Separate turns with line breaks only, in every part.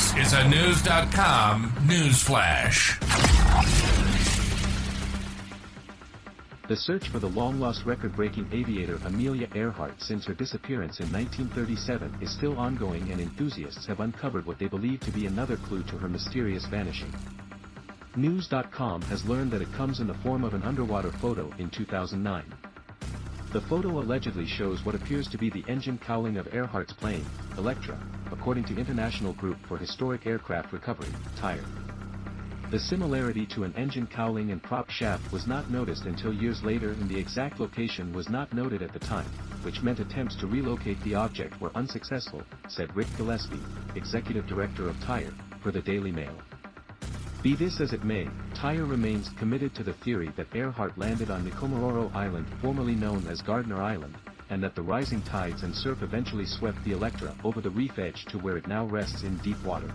This is a News.com news flash.
The search for the long-lost record-breaking aviator Amelia Earhart since her disappearance in 1937 is still ongoing and enthusiasts have uncovered what they believe to be another clue to her mysterious vanishing. News.com has learned that it comes in the form of an underwater photo in 2009. The photo allegedly shows what appears to be the engine cowling of Earhart's plane, Electra, according to International Group for Historic Aircraft Recovery, TIGHAR. The similarity to an engine cowling and prop shaft was not noticed until years later and the exact location was not noted at the time, which meant attempts to relocate the object were unsuccessful, said Ric Gillespie, executive director of TIGHAR, for the Daily Mail. Be this as it may, TIGHAR remains committed to the theory that Earhart landed on Nikumaroro Island formerly known as Gardner Island, and that the rising tides and surf eventually swept the Electra over the reef edge to where it now rests in deep water.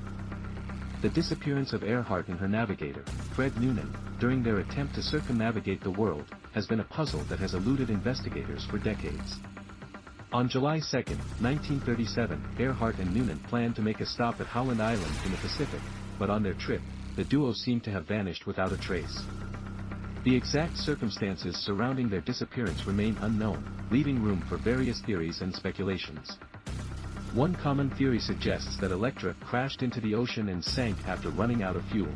The disappearance of Earhart and her navigator, Fred Noonan, during their attempt to circumnavigate the world, has been a puzzle that has eluded investigators for decades. On July 2, 1937, Earhart and Noonan planned to make a stop at Howland Island in the Pacific, but on their trip, the duo seemed to have vanished without a trace. The exact circumstances surrounding their disappearance remain unknown, leaving room for various theories and speculations. One common theory suggests that Electra crashed into the ocean and sank after running out of fuel.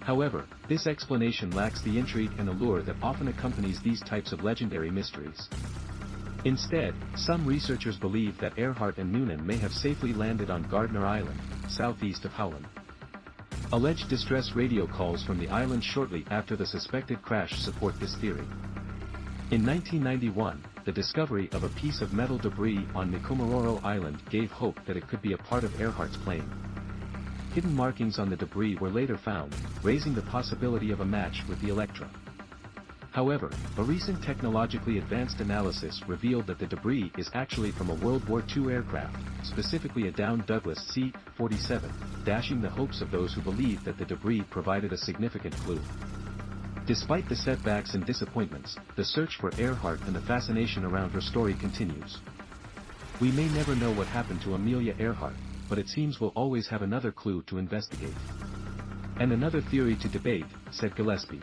However, this explanation lacks the intrigue and allure that often accompanies these types of legendary mysteries. Instead, some researchers believe that Earhart and Noonan may have safely landed on Gardner Island, southeast of Howland. Alleged distress radio calls from the island shortly after the suspected crash support this theory. In 1991, the discovery of a piece of metal debris on Nikumaroro Island gave hope that it could be a part of Earhart's plane. Hidden markings on the debris were later found, raising the possibility of a match with the Electra. However, a recent technologically advanced analysis revealed that the debris is actually from a World War II aircraft, specifically a downed Douglas C-47, dashing the hopes of those who believed that the debris provided a significant clue. Despite the setbacks and disappointments, the search for Earhart and the fascination around her story continues. We may never know what happened to Amelia Earhart, but it seems we'll always have another clue to investigate. And another theory to debate, said Gillespie.